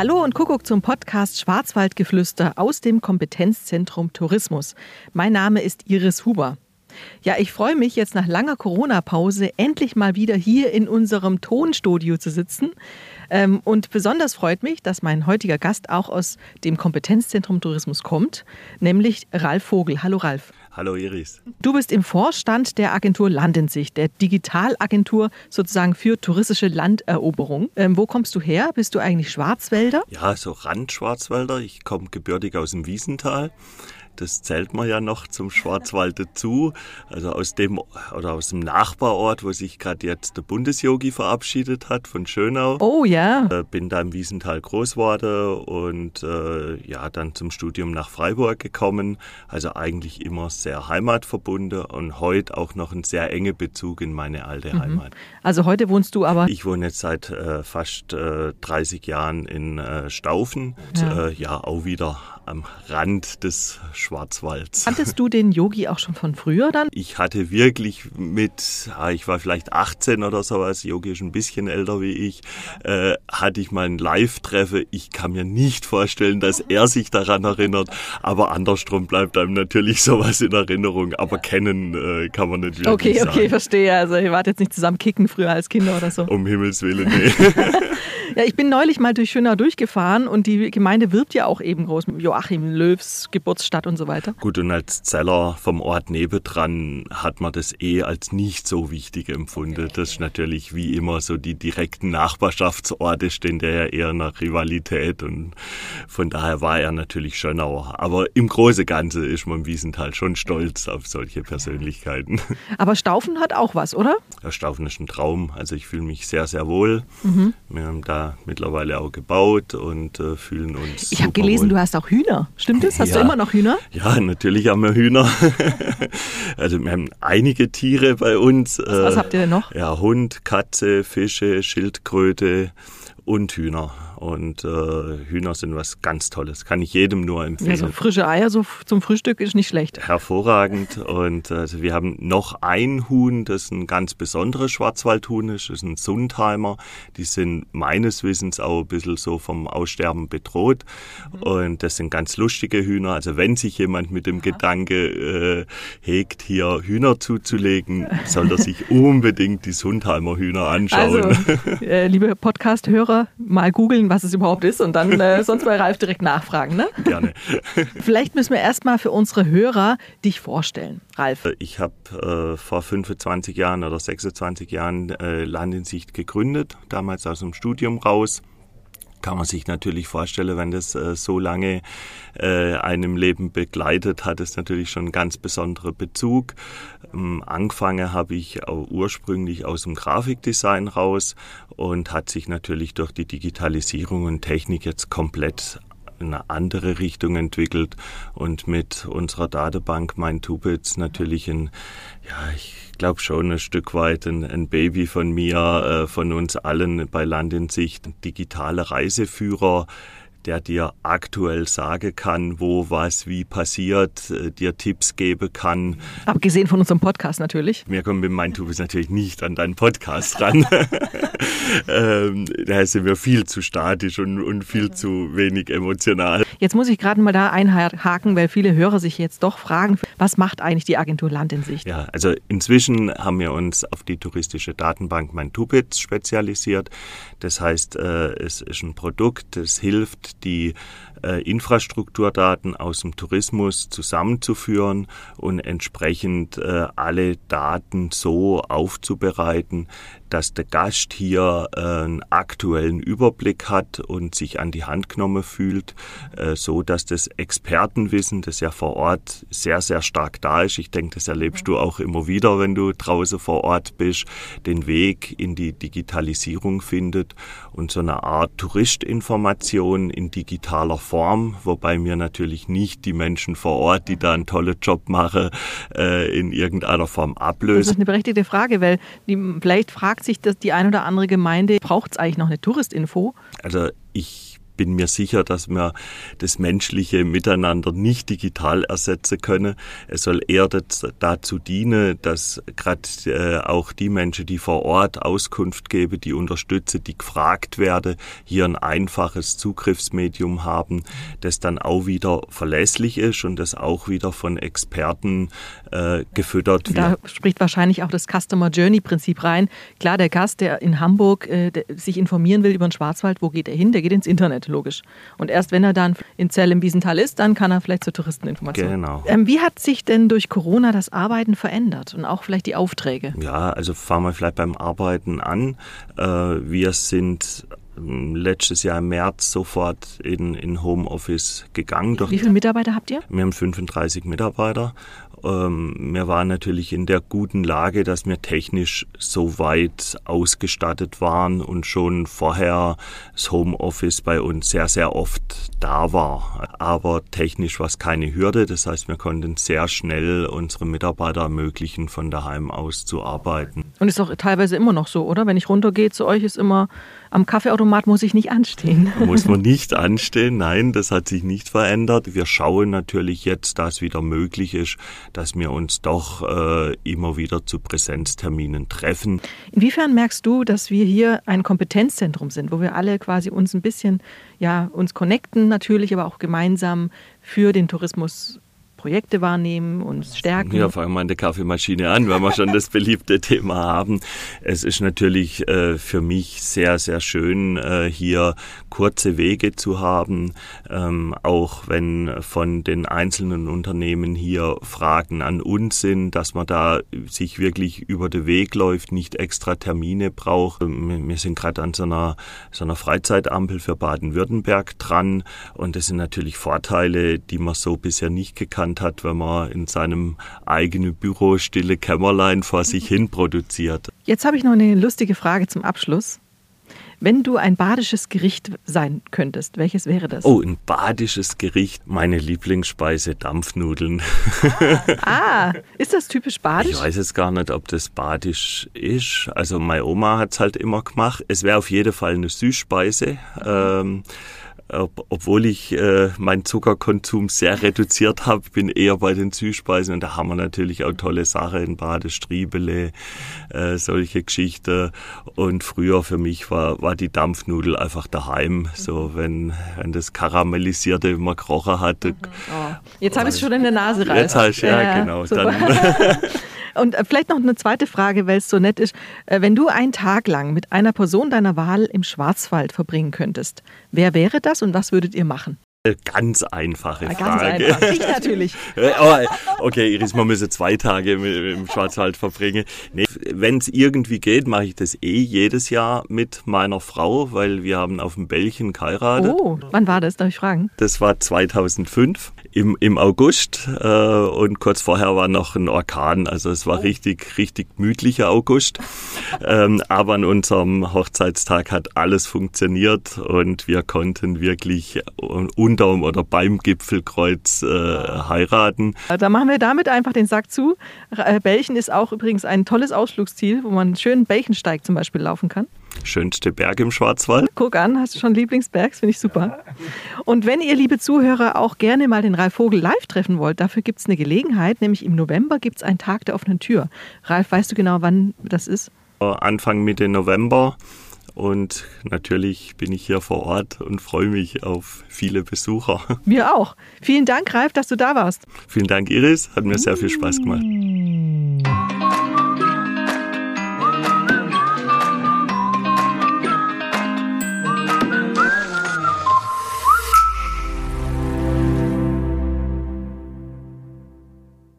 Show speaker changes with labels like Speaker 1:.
Speaker 1: Hallo und Kuckuck zum Podcast Schwarzwaldgeflüster aus dem Kompetenzzentrum Tourismus. Mein Name ist Iris Huber. Ja, ich freue mich jetzt nach langer Corona-Pause endlich mal wieder hier in unserem Tonstudio zu sitzen. Ähm, und besonders freut mich, dass mein heutiger Gast auch aus dem Kompetenzzentrum Tourismus kommt, nämlich Ralf Vogel. Hallo Ralf.
Speaker 2: Hallo Iris.
Speaker 1: Du bist im Vorstand der Agentur Landensicht, der Digitalagentur sozusagen für touristische Landeroberung. Ähm, wo kommst du her? Bist du eigentlich Schwarzwälder?
Speaker 2: Ja, so Randschwarzwälder. Ich komme gebürtig aus dem Wiesental. Das zählt man ja noch zum Schwarzwald dazu. Also aus dem oder aus dem Nachbarort, wo sich gerade jetzt der Bundesyogi verabschiedet hat von Schönau.
Speaker 1: Oh ja.
Speaker 2: Äh, bin da im Wiesental groß geworden und äh, ja, dann zum Studium nach Freiburg gekommen. Also eigentlich immer sehr heimatverbunden und heute auch noch ein sehr enger Bezug in meine alte mhm. Heimat.
Speaker 1: Also heute wohnst du aber?
Speaker 2: Ich wohne jetzt seit äh, fast 30 äh, Jahren in äh, Staufen. Ja. Und, ja, auch wieder am Rand des Schwarzwalds.
Speaker 1: Kanntest du den Yogi auch schon von früher dann?
Speaker 2: Ich hatte wirklich mit, ich war vielleicht 18 oder sowas, Yogi ist ein bisschen älter wie ich, äh, hatte ich mal ein Live-Treffe. Ich kann mir nicht vorstellen, dass er sich daran erinnert, aber andersrum bleibt einem natürlich sowas in Erinnerung, aber kennen äh, kann man nicht wirklich
Speaker 1: Okay, okay,
Speaker 2: sagen.
Speaker 1: verstehe. Also ihr wart jetzt nicht zusammen kicken früher als Kinder oder so.
Speaker 2: Um Himmels Willen, nee.
Speaker 1: ja, ich bin neulich mal durch Schönau durchgefahren und die Gemeinde wirbt ja auch eben groß mit Joachim Löws Geburtsstadt und so weiter.
Speaker 2: Gut, und als Zeller vom Ort nebendran hat man das eh als nicht so wichtig empfunden. Das ist natürlich wie immer so die direkten Nachbarschaftsorte stehen der ja eher nach Rivalität und von daher war er natürlich Schönauer. Aber im Großen Ganze ist man im Wiesenthal schon stolz auf solche Persönlichkeiten.
Speaker 1: Aber Staufen hat auch was, oder?
Speaker 2: Ja, Staufen ist ein Traum. Also ich fühle mich sehr, sehr wohl. Mhm. Wir haben da mittlerweile auch gebaut und äh, fühlen uns.
Speaker 1: Ich habe gelesen,
Speaker 2: wohl.
Speaker 1: du hast auch Hühner. Hühner. Stimmt das? Hast
Speaker 2: ja.
Speaker 1: du immer noch Hühner?
Speaker 2: Ja, natürlich haben wir Hühner. also wir haben einige Tiere bei uns.
Speaker 1: Was, was habt ihr denn noch?
Speaker 2: Ja, Hund, Katze, Fische, Schildkröte und Hühner. Und äh, Hühner sind was ganz Tolles. Kann ich jedem nur empfehlen. Ja,
Speaker 1: so frische Eier so zum Frühstück ist nicht schlecht.
Speaker 2: Hervorragend. Und also wir haben noch ein Huhn, das ein ganz besonderes Schwarzwaldhuhn ist. Das ist ein Sundheimer. Die sind meines Wissens auch ein bisschen so vom Aussterben bedroht. Mhm. Und das sind ganz lustige Hühner. Also wenn sich jemand mit dem Aha. Gedanke äh, hegt, hier Hühner zuzulegen, soll er sich unbedingt die Sundheimer Hühner anschauen.
Speaker 1: Also, äh, liebe Podcast-Hörer, mal googeln, was es überhaupt ist und dann äh, sonst bei Ralf direkt nachfragen. Ne?
Speaker 2: Gerne.
Speaker 1: Vielleicht müssen wir erstmal für unsere Hörer dich vorstellen. Ralf.
Speaker 2: Ich habe äh, vor 25 Jahren oder 26 Jahren äh, Land in Sicht gegründet, damals aus dem Studium raus kann man sich natürlich vorstellen, wenn das äh, so lange äh, einem Leben begleitet, hat es natürlich schon einen ganz besonderen Bezug. Ähm, angefangen habe ich ursprünglich aus dem Grafikdesign raus und hat sich natürlich durch die Digitalisierung und Technik jetzt komplett in eine andere Richtung entwickelt. Und mit unserer Datenbank Mein Tubits natürlich ein, ja, ich glaube schon ein Stück weit ein, ein Baby von mir, äh, von uns allen bei Land in Sicht, digitale Reiseführer, der dir aktuell sagen kann, wo was wie passiert, äh, dir Tipps geben kann.
Speaker 1: Abgesehen von unserem Podcast natürlich.
Speaker 2: Wir kommen mit meinem Tubis natürlich nicht an deinen Podcast ran. ähm, da sind wir viel zu statisch und, und viel zu wenig emotional.
Speaker 1: Jetzt muss ich gerade mal da einhaken, weil viele Hörer sich jetzt doch fragen, was macht eigentlich die Agentur Land in Sicht?
Speaker 2: Ja, also inzwischen haben wir uns auf die touristische Datenbank Mein Tubitz spezialisiert. Das heißt, äh, es ist ein Produkt, das hilft, die äh, Infrastrukturdaten aus dem Tourismus zusammenzuführen und entsprechend äh, alle Daten so aufzubereiten, dass der Gast hier äh, einen aktuellen Überblick hat und sich an die Hand genommen fühlt, äh, so dass das Expertenwissen, das ja vor Ort sehr, sehr stark da ist, ich denke, das erlebst du auch immer wieder, wenn du draußen vor Ort bist, den Weg in die Digitalisierung findet und so eine Art Touristinformation in digitaler Form, wobei mir natürlich nicht die Menschen vor Ort, die da einen tollen Job machen, äh, in irgendeiner Form ablösen. Das
Speaker 1: ist eine berechtigte Frage, weil die, vielleicht fragt sich das die ein oder andere Gemeinde, braucht es eigentlich noch eine Touristinfo?
Speaker 2: Also ich bin mir sicher, dass wir das menschliche Miteinander nicht digital ersetzen können. Es soll eher dazu dienen, dass gerade äh, auch die Menschen, die vor Ort Auskunft geben, die unterstützen, die gefragt werden, hier ein einfaches Zugriffsmedium haben, das dann auch wieder verlässlich ist und das auch wieder von Experten äh, gefüttert wird.
Speaker 1: Da spricht wahrscheinlich auch das Customer Journey Prinzip rein. Klar, der Gast, der in Hamburg äh, der sich informieren will über den Schwarzwald, wo geht er hin? Der geht ins Internet, logisch. Und erst wenn er dann in Zell im Wiesental ist, dann kann er vielleicht zur Touristeninformation.
Speaker 2: Genau.
Speaker 1: Ähm, wie hat sich denn durch Corona das Arbeiten verändert und auch vielleicht die Aufträge?
Speaker 2: Ja, also fangen wir vielleicht beim Arbeiten an. Äh, wir sind letztes Jahr im März sofort in, in Homeoffice gegangen.
Speaker 1: Wie viele Mitarbeiter habt ihr?
Speaker 2: Wir haben 35 Mitarbeiter ähm, wir waren natürlich in der guten Lage, dass wir technisch so weit ausgestattet waren und schon vorher das Homeoffice bei uns sehr, sehr oft da war. Aber technisch war es keine Hürde. Das heißt, wir konnten sehr schnell unsere Mitarbeiter ermöglichen, von daheim aus zu arbeiten.
Speaker 1: Und ist auch teilweise immer noch so, oder? Wenn ich runtergehe zu euch, ist immer am Kaffeeautomat muss ich nicht anstehen.
Speaker 2: Muss man nicht anstehen, nein, das hat sich nicht verändert. Wir schauen natürlich jetzt, dass wieder möglich ist, dass wir uns doch äh, immer wieder zu Präsenzterminen treffen.
Speaker 1: Inwiefern merkst du, dass wir hier ein Kompetenzzentrum sind, wo wir alle quasi uns ein bisschen, ja, uns connecten natürlich, aber auch gemeinsam für den Tourismus Projekte wahrnehmen, und stärken.
Speaker 2: Ja, fangen wir an der Kaffeemaschine an, weil wir schon das beliebte Thema haben. Es ist natürlich äh, für mich sehr, sehr schön, äh, hier kurze Wege zu haben, ähm, auch wenn von den einzelnen Unternehmen hier Fragen an uns sind, dass man da sich wirklich über den Weg läuft, nicht extra Termine braucht. Wir sind gerade an so einer, so einer Freizeitampel für Baden-Württemberg dran und das sind natürlich Vorteile, die man so bisher nicht gekannt gelernt hat, wenn man in seinem eigenen Büro stille Kämmerlein vor sich hin produziert.
Speaker 1: Jetzt habe ich noch eine lustige Frage zum Abschluss. Wenn du ein badisches Gericht sein könntest, welches wäre das?
Speaker 2: Oh, ein badisches Gericht. Meine Lieblingsspeise Dampfnudeln.
Speaker 1: ah, ist das typisch badisch?
Speaker 2: Ich weiß jetzt gar nicht, ob das badisch ist. Also meine Oma hat es halt immer gemacht. Es wäre auf jeden Fall eine Süßspeise. Ähm, ob, obwohl ich äh, meinen Zuckerkonsum sehr reduziert habe, bin eher bei den Süßspeisen und da haben wir natürlich auch tolle Sachen in Bade, Striebele, äh, solche Geschichten. Und früher für mich war, war die Dampfnudel einfach daheim, so wenn, wenn das Karamellisierte immer gekrochen hat. Mhm.
Speaker 1: Oh. Jetzt habe ich es schon in der Nase rein.
Speaker 2: Jetzt hast du, ja, ja, genau. Dann
Speaker 1: Und äh, vielleicht noch eine zweite Frage, weil es so nett ist. Äh, wenn du einen Tag lang mit einer Person deiner Wahl im Schwarzwald verbringen könntest, wer wäre das und was würdet ihr machen?
Speaker 2: Ganz einfache ja,
Speaker 1: Frage. Ganz einfach. Ich natürlich.
Speaker 2: okay, Iris, man müsse zwei Tage im Schwarzwald verbringen. Nee, Wenn es irgendwie geht, mache ich das eh jedes Jahr mit meiner Frau, weil wir haben auf dem Bällchen geheiratet.
Speaker 1: Oh, wann war das? Darf ich fragen?
Speaker 2: Das war 2005 im, im August äh, und kurz vorher war noch ein Orkan. Also es war oh. richtig, richtig gemütlicher August. ähm, aber an unserem Hochzeitstag hat alles funktioniert und wir konnten wirklich unterm oder beim Gipfelkreuz äh, heiraten.
Speaker 1: Da machen wir damit einfach den Sack zu. Äh, Belchen ist auch übrigens ein tolles Ausflugsziel, wo man schön Belchensteig zum Beispiel laufen kann.
Speaker 2: Schönste Berg im Schwarzwald.
Speaker 1: Guck an, hast du schon Lieblingsberg? Finde ich super. Und wenn ihr, liebe Zuhörer, auch gerne mal den Ralf Vogel live treffen wollt, dafür gibt es eine Gelegenheit, nämlich im November gibt es einen Tag der offenen Tür. Ralf, weißt du genau, wann das ist?
Speaker 2: Anfang Mitte November. Und natürlich bin ich hier vor Ort und freue mich auf viele Besucher.
Speaker 1: Wir auch. Vielen Dank, Ralf, dass du da warst.
Speaker 2: Vielen Dank, Iris. Hat mir sehr viel Spaß gemacht.